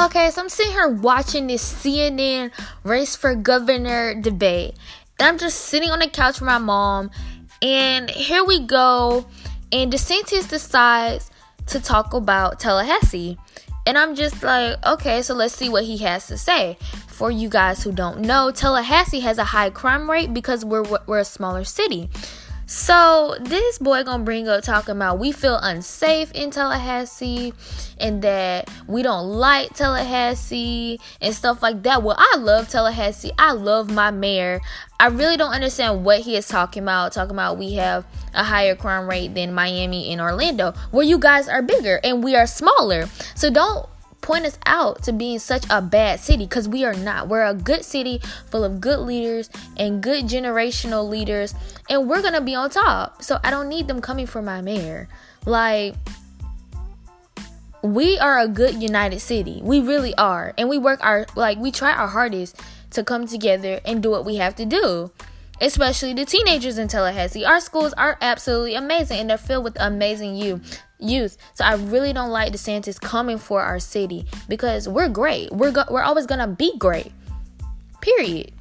Okay, so I'm sitting here watching this CNN race for governor debate. And I'm just sitting on the couch with my mom. And here we go. And DeSantis decides to talk about Tallahassee. And I'm just like, okay, so let's see what he has to say. For you guys who don't know, Tallahassee has a high crime rate because we're we're a smaller city. So this boy gonna bring up talking about we feel unsafe in Tallahassee and that we don't like Tallahassee and stuff like that. Well, I love Tallahassee. I love my mayor. I really don't understand what he is talking about. Talking about we have a higher crime rate than Miami and Orlando, where you guys are bigger and we are smaller. So don't point us out to being such a bad city because we are not. We're a good city full of good leaders and good generational leaders, and we're gonna be on top. So I don't need them coming for my mayor. Like, we are a good united city. We really are. And we work our, like, we try our hardest to come together and do what we have to do especially the teenagers in Tallahassee. Our schools are absolutely amazing and they're filled with amazing youth. Youth. So I really don't like DeSantis coming for our city because we're great. We're go- we're always gonna be great. Period.